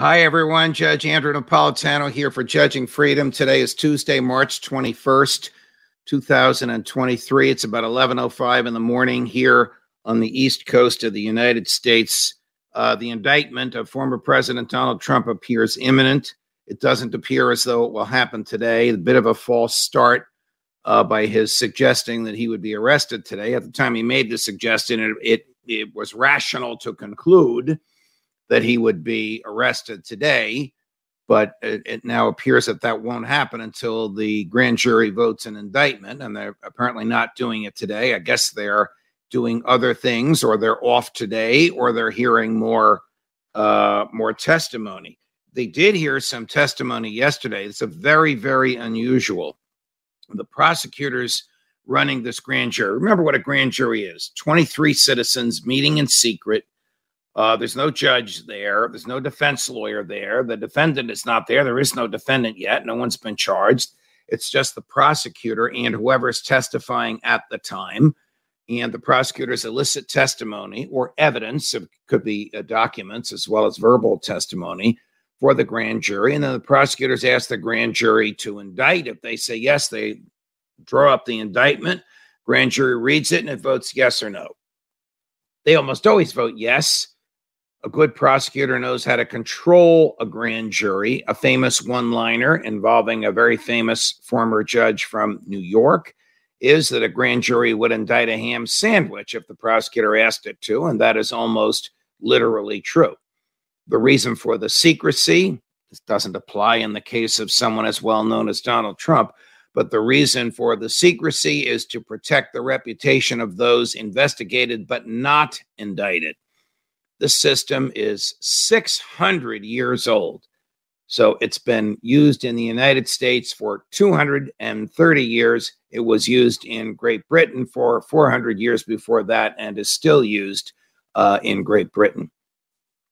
Hi, everyone. Judge Andrew Napolitano here for Judging Freedom. Today is Tuesday, March 21st, 2023. It's about 11.05 in the morning here on the east coast of the United States. Uh, the indictment of former President Donald Trump appears imminent. It doesn't appear as though it will happen today. A bit of a false start uh, by his suggesting that he would be arrested today. At the time he made the suggestion, it, it, it was rational to conclude that he would be arrested today. But it, it, now appears that that won't happen until the grand jury votes an indictment, and they're apparently not doing it today. I guess they're doing other things, or they're off today, or they're hearing more uh, more testimony. They did hear some testimony yesterday. It's a very, very unusual. The prosecutors running this grand jury. Remember what a grand jury is 23 citizens meeting in secret uh, there's no judge there. There's no defense lawyer there. The defendant is not there. There is no defendant yet. No one's been charged. It's just the prosecutor and whoever's testifying at the time. And the prosecutor's elicit testimony or evidence, it could be uh, documents as well as verbal testimony for the grand jury. And then the prosecutors ask the grand jury to indict. If they say yes, they draw up the indictment. Grand jury reads it and it votes yes or no. They almost always vote yes a good prosecutor knows how to control a grand jury. A famous one liner involving a very famous former judge from New York is that a grand jury would indict a ham sandwich if the prosecutor asked it to, and that is almost literally true. The reason for the secrecy, this doesn't apply in the case of someone as well known as Donald Trump, but the reason for the secrecy is to protect the reputation of those investigated but not indicted. The system is 600 years old. So it's been used in the United States for 230 years. It was used in Great Britain for 400 years before that and is still used uh, in Great Britain.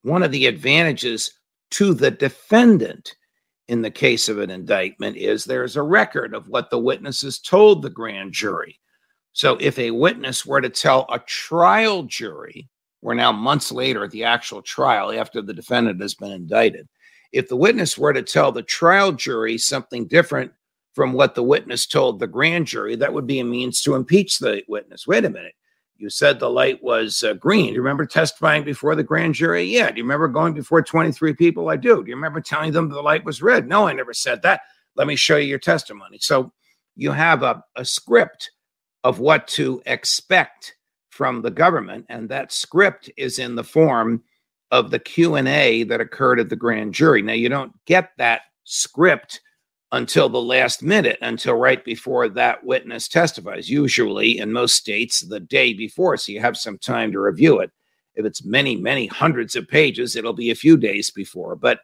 One of the advantages to the defendant in the case of an indictment is there's a record of what the witnesses told the grand jury. So if a witness were to tell a trial jury we're now months later at the actual trial after the defendant has been indicted. If the witness were to tell the trial jury something different from what the witness told the grand jury, that would be a means to impeach the witness. Wait a minute. You said the light was uh, green. Do you remember testifying before the grand jury? Yeah. Do you remember going before 23 people? I do. Do you remember telling them the light was red? No, I never said that. Let me show you your testimony. So you have a, a script of what to expect from the government and that script is in the form of the q&a that occurred at the grand jury. Now you don't get that script until the last minute until right before that witness testifies usually in most states the day before so you have some time to review it. If it's many many hundreds of pages it'll be a few days before but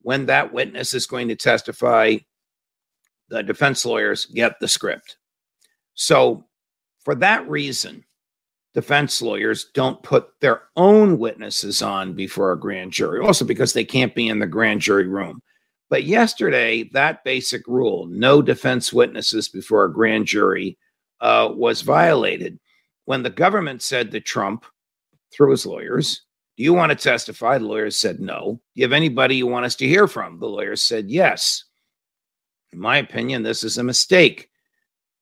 when that witness is going to testify the defense lawyers get the script. So for that reason defense lawyers don't put their own witnesses on before a grand jury, also because they can't be in the grand jury room. But yesterday, that basic rule, no defense witnesses before a grand jury, uh, was violated when the government said to Trump, through his lawyers, Do you want to testify? The lawyers said no. Do you have anybody you want us to hear from? The lawyers said yes. In my opinion, this is a mistake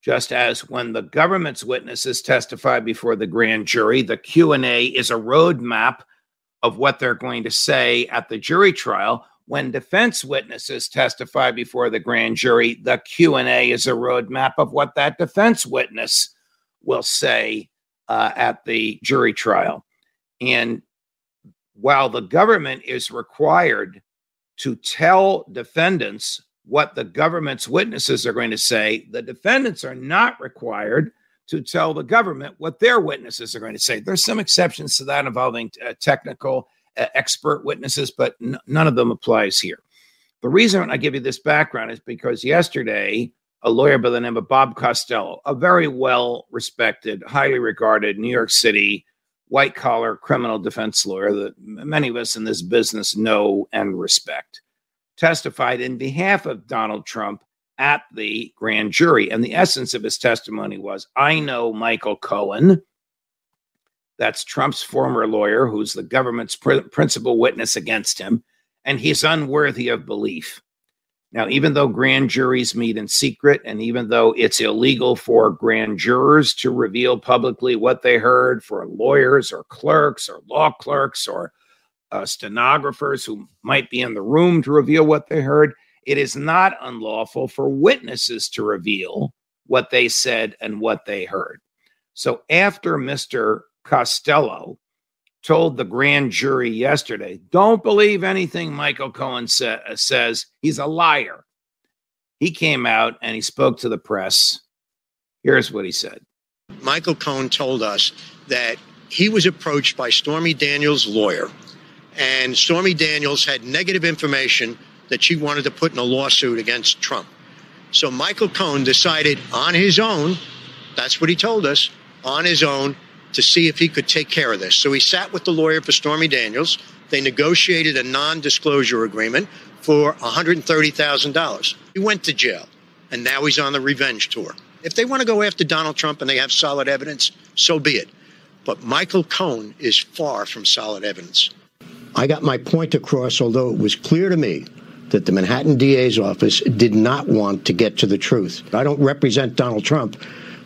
just as when the government's witnesses testify before the grand jury the q&a is a roadmap of what they're going to say at the jury trial. When defense witnesses testify before the grand jury the q&a is a roadmap of what that defense witness will say uh, at the jury trial. And while the government is required to tell defendants what the government's witnesses are going to say. The defendants are not required to tell the government what their witnesses are going to say. There's some exceptions to that involving uh, technical uh, expert witnesses, but n- none of them applies here. The reason I give you this background is because yesterday, a lawyer by the name of Bob Costello, a very well respected, highly regarded New York City white collar criminal defense lawyer that many of us in this business know and respect, testified in behalf of Donald Trump at the grand jury. And the essence of his testimony was I know Michael Cohen. That's Trump's former lawyer, who's the government's pr- principal witness against him, and he's unworthy of belief. Now, even though grand juries meet in secret, and even though it's illegal for grand jurors to reveal publicly what they heard for lawyers or clerks or law clerks or uh, stenographers who might be in the room to reveal what they heard, it is not unlawful for witnesses to reveal what they said and what they heard. So after Mr. Costello told the grand jury yesterday don't believe anything Michael Cohen sa- says. He's a liar. He came out and he spoke to the press. Here's what he said Michael Cohen told us that he was approached by Stormy Daniels' lawyer, and Stormy Daniels had negative information that she wanted to put in a lawsuit against Trump. So Michael Cohen decided on his own, that's what he told us, on his own, to see if he could take care of this. So he sat with the lawyer for Stormy Daniels. They negotiated a non disclosure agreement for $130,000. He went to jail, and now he's on the revenge tour. If they want to go after Donald Trump and they have solid evidence, so be it. But Michael Cohen is far from solid evidence. I got my point across, although it was clear to me that the Manhattan DA's office did not want to get to the truth. I don't represent Donald Trump,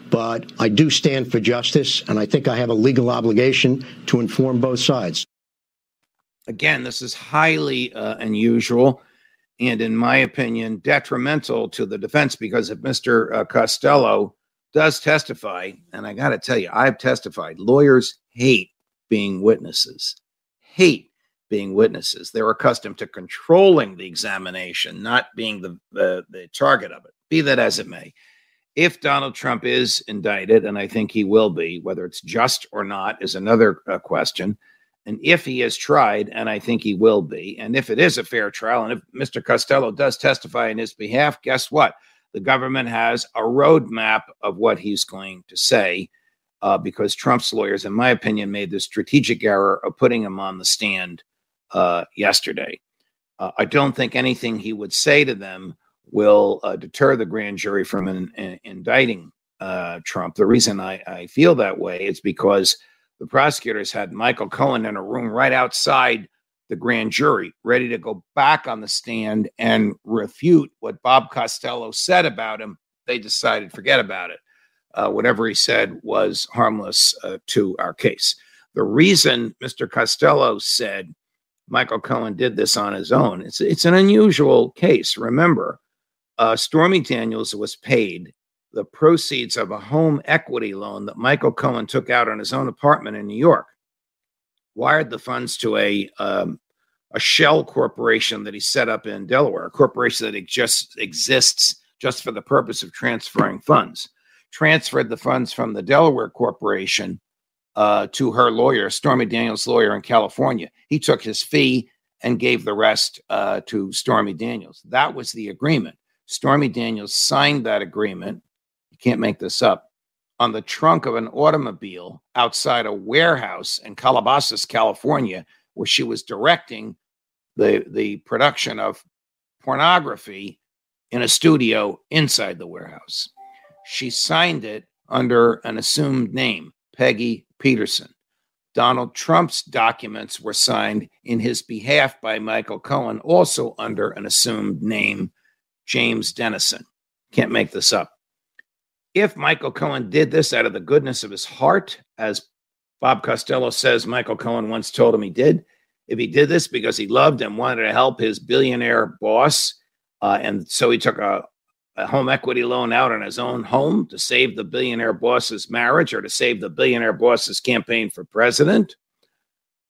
but I do stand for justice, and I think I have a legal obligation to inform both sides. Again, this is highly uh, unusual and, in my opinion, detrimental to the defense because if Mr. Uh, Costello does testify, and I got to tell you, I've testified, lawyers hate being witnesses, hate being witnesses. They're accustomed to controlling the examination, not being the, the, the target of it. Be that as it may if Donald Trump is indicted, and I think he will be, whether it's just or not is another uh, question. And if he is tried, and I think he will be, and if it is a fair trial, and if Mr. Costello does testify in his behalf, guess what? The government has a roadmap of what he's going to say, uh, because Trump's lawyers, in my opinion, made the strategic error of putting him on the stand uh, yesterday. Uh, I don't think anything he would say to them will uh, deter the grand jury from in, in, indicting uh, Trump. The reason I, I feel that way is because the prosecutors had Michael Cohen in a room right outside the grand jury, ready to go back on the stand and refute what Bob Costello said about him. They decided, forget about it. Uh, whatever he said was harmless uh, to our case. The reason Mr. Costello said Michael Cohen did this on his own, it's, it's an unusual case. Remember, uh, Stormy Daniels was paid the proceeds of a home equity loan that Michael Cohen took out on his own apartment in New York, wired the funds to a um, a shell corporation that he set up in Delaware, a corporation that just exists just for the purpose of transferring funds. Transferred the funds from the Delaware corporation uh, to her lawyer, Stormy Daniels' lawyer in California. He took his fee and gave the rest uh, to Stormy Daniels. That was the agreement. Stormy Daniels signed that agreement. You can't make this up on the trunk of an automobile outside a warehouse in Calabasas, California, where she was directing the, the production of pornography in a studio inside the warehouse. She signed it under an assumed name, Peggy Peterson. Donald Trump's documents were signed in his behalf by Michael Cohen, also under an assumed name, James Dennison. Can't make this up. If Michael Cohen did this out of the goodness of his heart, as Bob Costello says Michael Cohen once told him he did, if he did this because he loved and wanted to help his billionaire boss, uh, and so he took a, a home equity loan out on his own home to save the billionaire boss's marriage or to save the billionaire boss's campaign for president,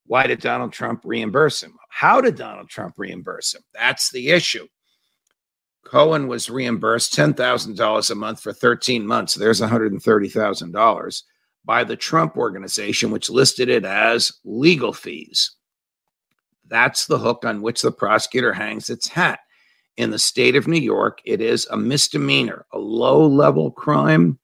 why did Donald Trump reimburse him? How did Donald Trump reimburse him? That's the issue. Cohen was reimbursed $10,000 a month for 13 months. There's $130,000 by the Trump organization, which listed it as legal fees. That's the hook on which the prosecutor hangs its hat. In the state of New York, it is a misdemeanor, a low level crime,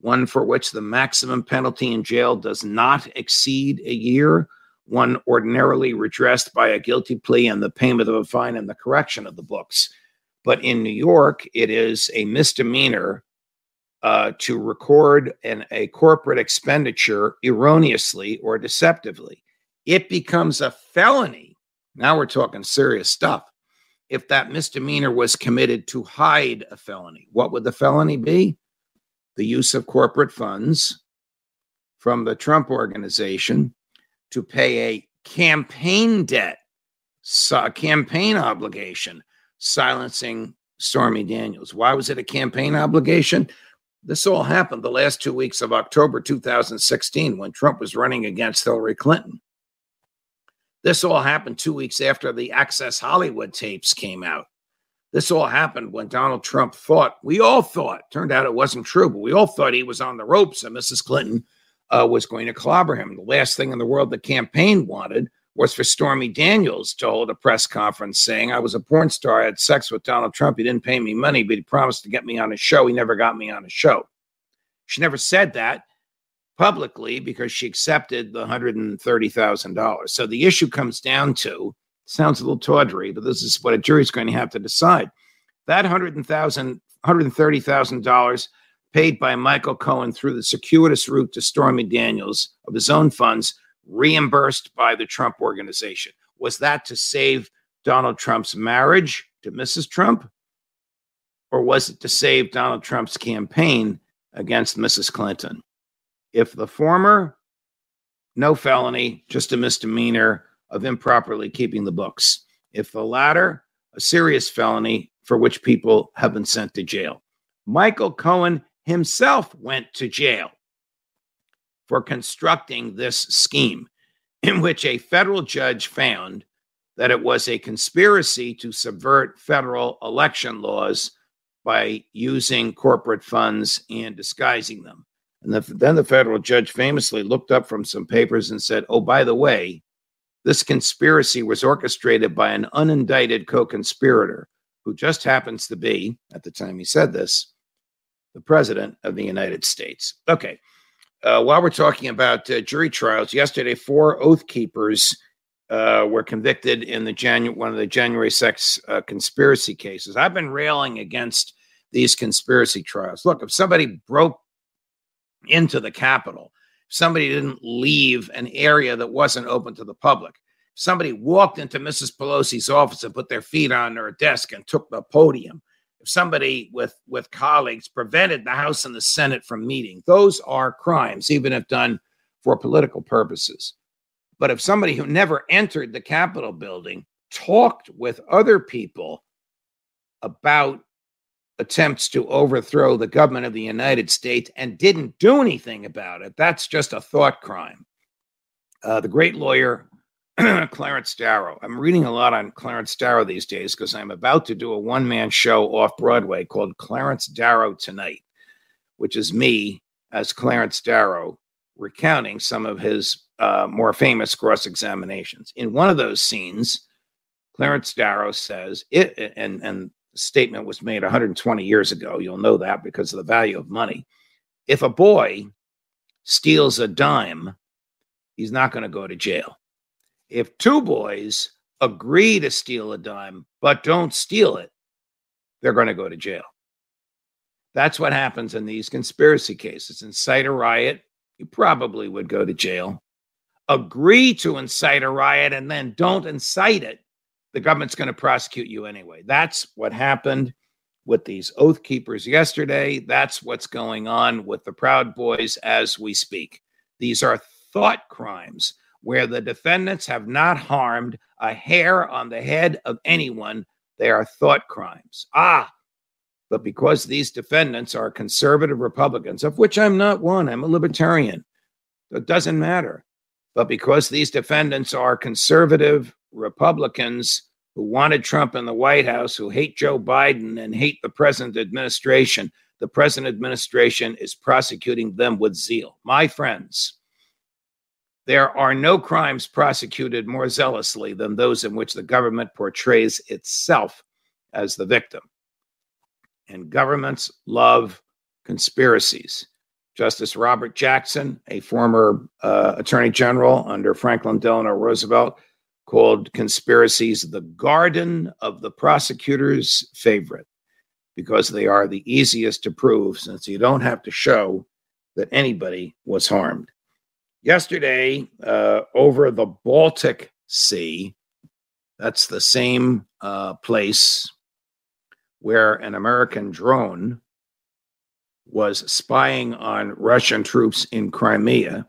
one for which the maximum penalty in jail does not exceed a year, one ordinarily redressed by a guilty plea and the payment of a fine and the correction of the books. But in New York, it is a misdemeanor uh, to record an, a corporate expenditure erroneously or deceptively. It becomes a felony. Now we're talking serious stuff. If that misdemeanor was committed to hide a felony, what would the felony be? The use of corporate funds from the Trump organization to pay a campaign debt, so campaign obligation, silencing Stormy Daniels. Why was it a campaign obligation? This all happened the last two weeks of October 2016 when Trump was running against Hillary Clinton. This all happened two weeks after the Access Hollywood tapes came out. This all happened when Donald Trump thought, we all thought, turned out it wasn't true, but we all thought he was on the ropes and Mrs. Clinton uh, was going to clobber him. The last thing in the world the campaign wanted was for Stormy Daniels to hold a press conference saying, I was a porn star, I had sex with Donald Trump. He didn't pay me money, but he promised to get me on a show. He never got me on a show. She never said that publicly because she accepted the $130,000. So the issue comes down to sounds a little tawdry, but this is what a jury's going to have to decide. That $100,000, $130,000 paid by Michael Cohen through the circuitous route to Stormy Daniels of his own funds reimbursed by the Trump organization. Was that to save Donald Trump's marriage to Mrs. Trump? Or was it to save Donald Trump's campaign against Mrs. Clinton? If the former, no felony, just a misdemeanor of improperly keeping the books. If the latter, a serious felony for which people have been sent to jail. Michael Cohen himself went to jail for constructing this scheme, in which a federal judge found that it was a conspiracy to subvert federal election laws by using corporate funds and disguising them. And the, then the federal judge famously looked up from some papers and said, Oh, by the way, this conspiracy was orchestrated by an unindicted co conspirator who just happens to be, at the time he said this, the president of the United States. Okay uh, while we're talking about uh, jury trials, yesterday four oath keepers uh, were convicted in the Janu- one of the January 6 uh, conspiracy cases. I've been railing against these conspiracy trials. Look, if somebody broke into the Capitol, somebody didn't leave an area that wasn't open to the public, somebody walked into Mrs. Pelosi's office and put their feet on her desk and took the podium, if somebody with with colleagues prevented the House and the Senate from meeting, those are crimes, even if done for political purposes. But if somebody who never entered the Capitol building talked with other people about attempts to overthrow the government of the United States and didn't do anything about it, that's just a thought crime. Uh, the great lawyer Clarence Darrow. I'm reading a lot on Clarence Darrow these days because I'm about to do a one man show off Broadway called Clarence Darrow Tonight, which is me as Clarence Darrow recounting some of his uh, more famous cross examinations. In one of those scenes, Clarence Darrow says, it, and, and statement was made 120 years ago. You'll know that because of the value of money. If a boy steals a dime, he's not going to go to jail if two boys agree to steal a dime but don't steal it, they're going to go to jail. That's what happens in these conspiracy cases. Incite a riot, you probably would go to jail. Agree to incite a riot and then don't incite it, the government's going to prosecute you anyway. That's what happened with these oath keepers yesterday. That's what's going on with the Proud Boys as we speak. These are thought crimes where the defendants have not harmed a hair on the head of anyone. They are thought crimes. Ah, but because these defendants are conservative Republicans, of which I'm not one, I'm a libertarian. It doesn't matter. But because these defendants are conservative Republicans who wanted Trump in the White House, who hate Joe Biden and hate the present administration, the present administration is prosecuting them with zeal. My friends, there are no crimes prosecuted more zealously than those in which the government portrays itself as the victim. And governments love conspiracies. Justice Robert Jackson, a former uh, attorney general under Franklin Delano Roosevelt, called conspiracies the garden of the prosecutor's favorite because they are the easiest to prove since you don't have to show that anybody was harmed. Yesterday, uh, over the Baltic Sea, that's the same uh, place where an American drone was spying on Russian troops in Crimea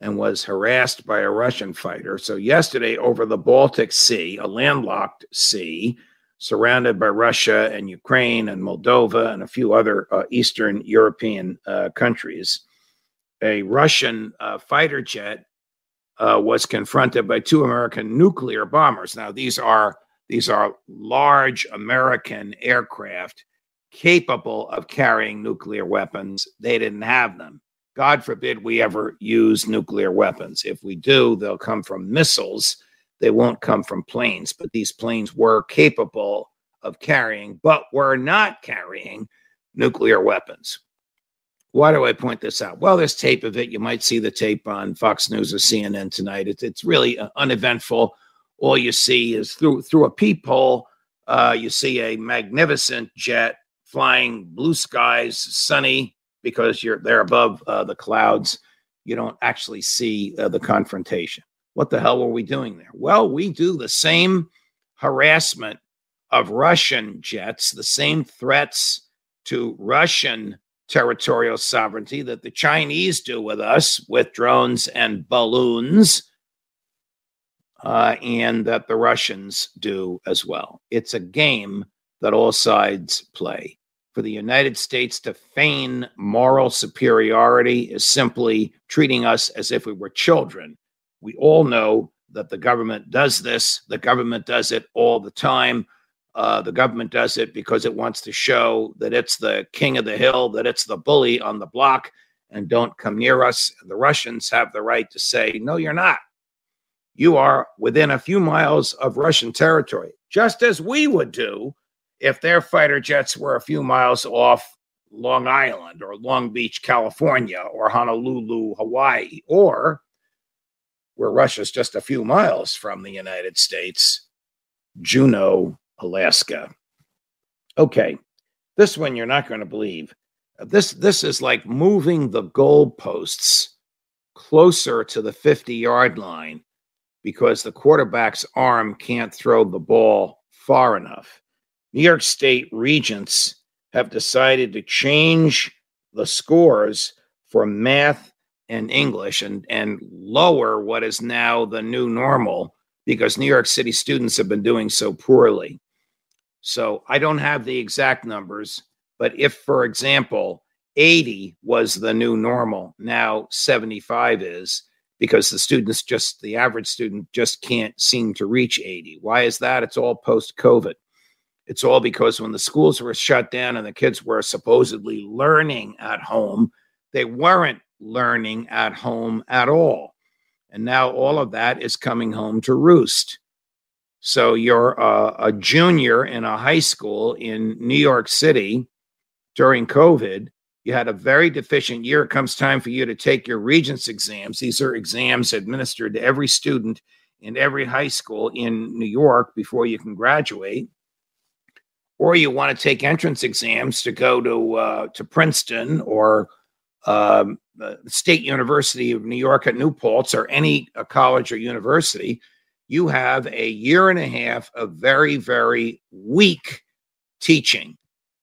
and was harassed by a Russian fighter. So, yesterday, over the Baltic Sea, a landlocked sea surrounded by Russia and Ukraine and Moldova and a few other uh, Eastern European uh, countries, a Russian uh, fighter jet uh, was confronted by two American nuclear bombers. Now these are these are large American aircraft capable of carrying nuclear weapons. They didn't have them. God forbid we ever use nuclear weapons. If we do, they'll come from missiles. They won't come from planes. But these planes were capable of carrying, but were not carrying nuclear weapons. Why do I point this out? Well, there's tape of it. You might see the tape on Fox News or CNN tonight. It's, it's really uh, uneventful. All you see is through through a peephole, uh, you see a magnificent jet flying blue skies, sunny because you're there above uh, the clouds. You don't actually see uh, the confrontation. What the hell were we doing there? Well, we do the same harassment of Russian jets, the same threats to Russian territorial sovereignty that the Chinese do with us with drones and balloons, uh, and that the Russians do as well. It's a game that all sides play. For the United States to feign moral superiority is simply treating us as if we were children. We all know that the government does this, the government does it all the time uh, the government does it because it wants to show that it's the king of the hill, that it's the bully on the block, and don't come near us. The Russians have the right to say, no, you're not. You are within a few miles of Russian territory, just as we would do if their fighter jets were a few miles off Long Island or Long Beach, California, or Honolulu, Hawaii, or where Russia's just a few miles from the United States, Juneau, Alaska. Okay, this one you're not going to believe. This this is like moving the goalposts closer to the 50 yard line because the quarterback's arm can't throw the ball far enough. New York State regents have decided to change the scores for math and English and, and lower what is now the new normal because New York City students have been doing so poorly. So I don't have the exact numbers, but if, for example, 80 was the new normal, now 75 is because the students just, the average student just can't seem to reach 80. Why is that? It's all post COVID. It's all because when the schools were shut down and the kids were supposedly learning at home, they weren't learning at home at all. And now all of that is coming home to roost. So you're a, a junior in a high school in New York City during COVID. You had a very deficient year. It comes time for you to take your Regents exams. These are exams administered to every student in every high school in New York before you can graduate. Or you want to take entrance exams to go to uh, to Princeton or um, State University of New York at New Paltz or any uh, college or university you have a year and a half of very, very weak teaching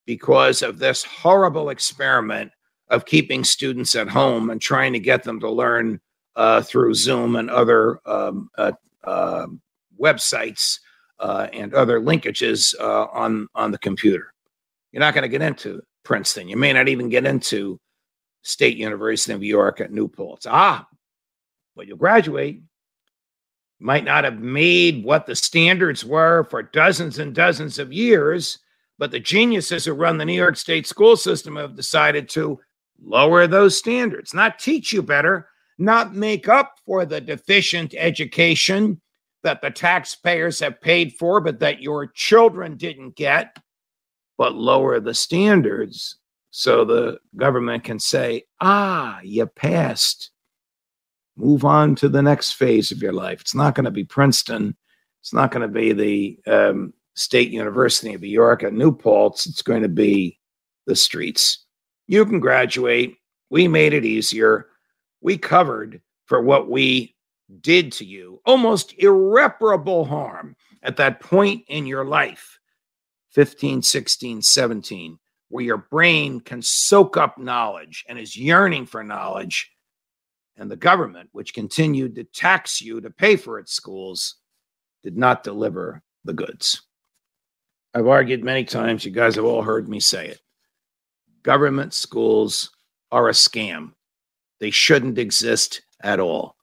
because of this horrible experiment of keeping students at home and trying to get them to learn uh, through Zoom and other um, uh, uh, websites uh, and other linkages uh, on on the computer. You're not going to get into Princeton. You may not even get into State University of New York at New Paltz. Ah, but you'll graduate might not have made what the standards were for dozens and dozens of years, but the geniuses who run the New York State school system have decided to lower those standards, not teach you better, not make up for the deficient education that the taxpayers have paid for, but that your children didn't get, but lower the standards so the government can say, ah, you passed. Move on to the next phase of your life. It's not going to be Princeton. It's not going to be the um, State University of New York at New Paltz. It's going to be the streets. You can graduate. We made it easier. We covered for what we did to you, almost irreparable harm at that point in your life 15, 16, 17, where your brain can soak up knowledge and is yearning for knowledge. And the government, which continued to tax you to pay for its schools, did not deliver the goods. I've argued many times, you guys have all heard me say it. Government schools are a scam. They shouldn't exist at all.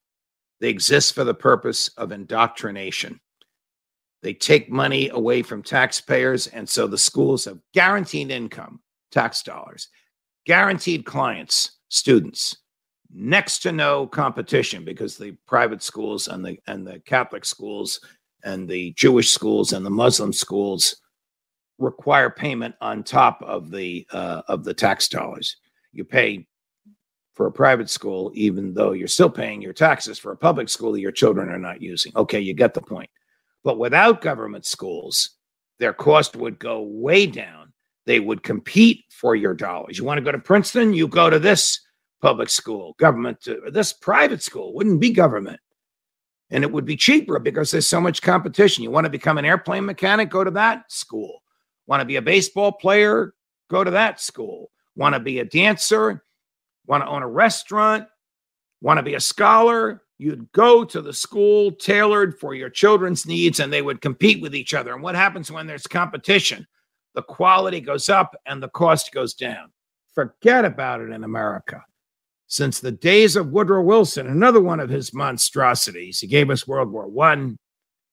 They exist for the purpose of indoctrination. They take money away from taxpayers, and so the schools have guaranteed income, tax dollars, guaranteed clients, students, next to no competition because the private schools and the and the Catholic schools and the Jewish schools and the Muslim schools require payment on top of the uh, of the tax dollars. You pay for a private school, even though you're still paying your taxes for a public school that your children are not using. Okay, you get the point. But without government schools, their cost would go way down. They would compete for your dollars. You want to go to Princeton? You go to this public school. Government, uh, this private school wouldn't be government. And it would be cheaper because there's so much competition. You want to become an airplane mechanic? Go to that school. Want to be a baseball player? Go to that school. Want to be a dancer? Want to own a restaurant, want to be a scholar, you'd go to the school tailored for your children's needs and they would compete with each other. And what happens when there's competition? The quality goes up and the cost goes down. Forget about it in America. Since the days of Woodrow Wilson, another one of his monstrosities, he gave us World War One,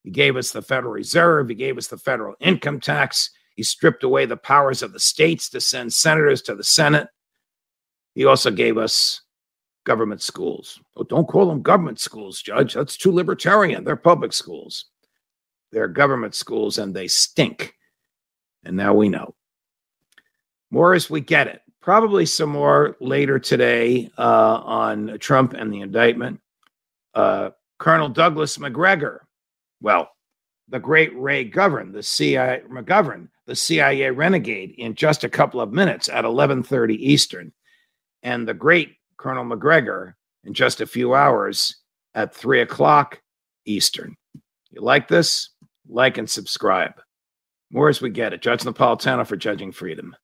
he gave us the Federal Reserve, he gave us the federal income tax, he stripped away the powers of the states to send senators to the Senate. He also gave us government schools. Oh, don't call them government schools, Judge. That's too libertarian. They're public schools. They're government schools and they stink. And now we know. More as we get it. Probably some more later today uh, on Trump and the indictment. Uh, Colonel Douglas Macgregor, well, the great Ray McGovern, the CIA McGovern, the CIA renegade, in just a couple of minutes at 11:30 Eastern and the great Colonel Macgregor in just a few hours at three o'clock Eastern. You like this? Like and subscribe. More as we get it. Judge Napolitano for Judging Freedom.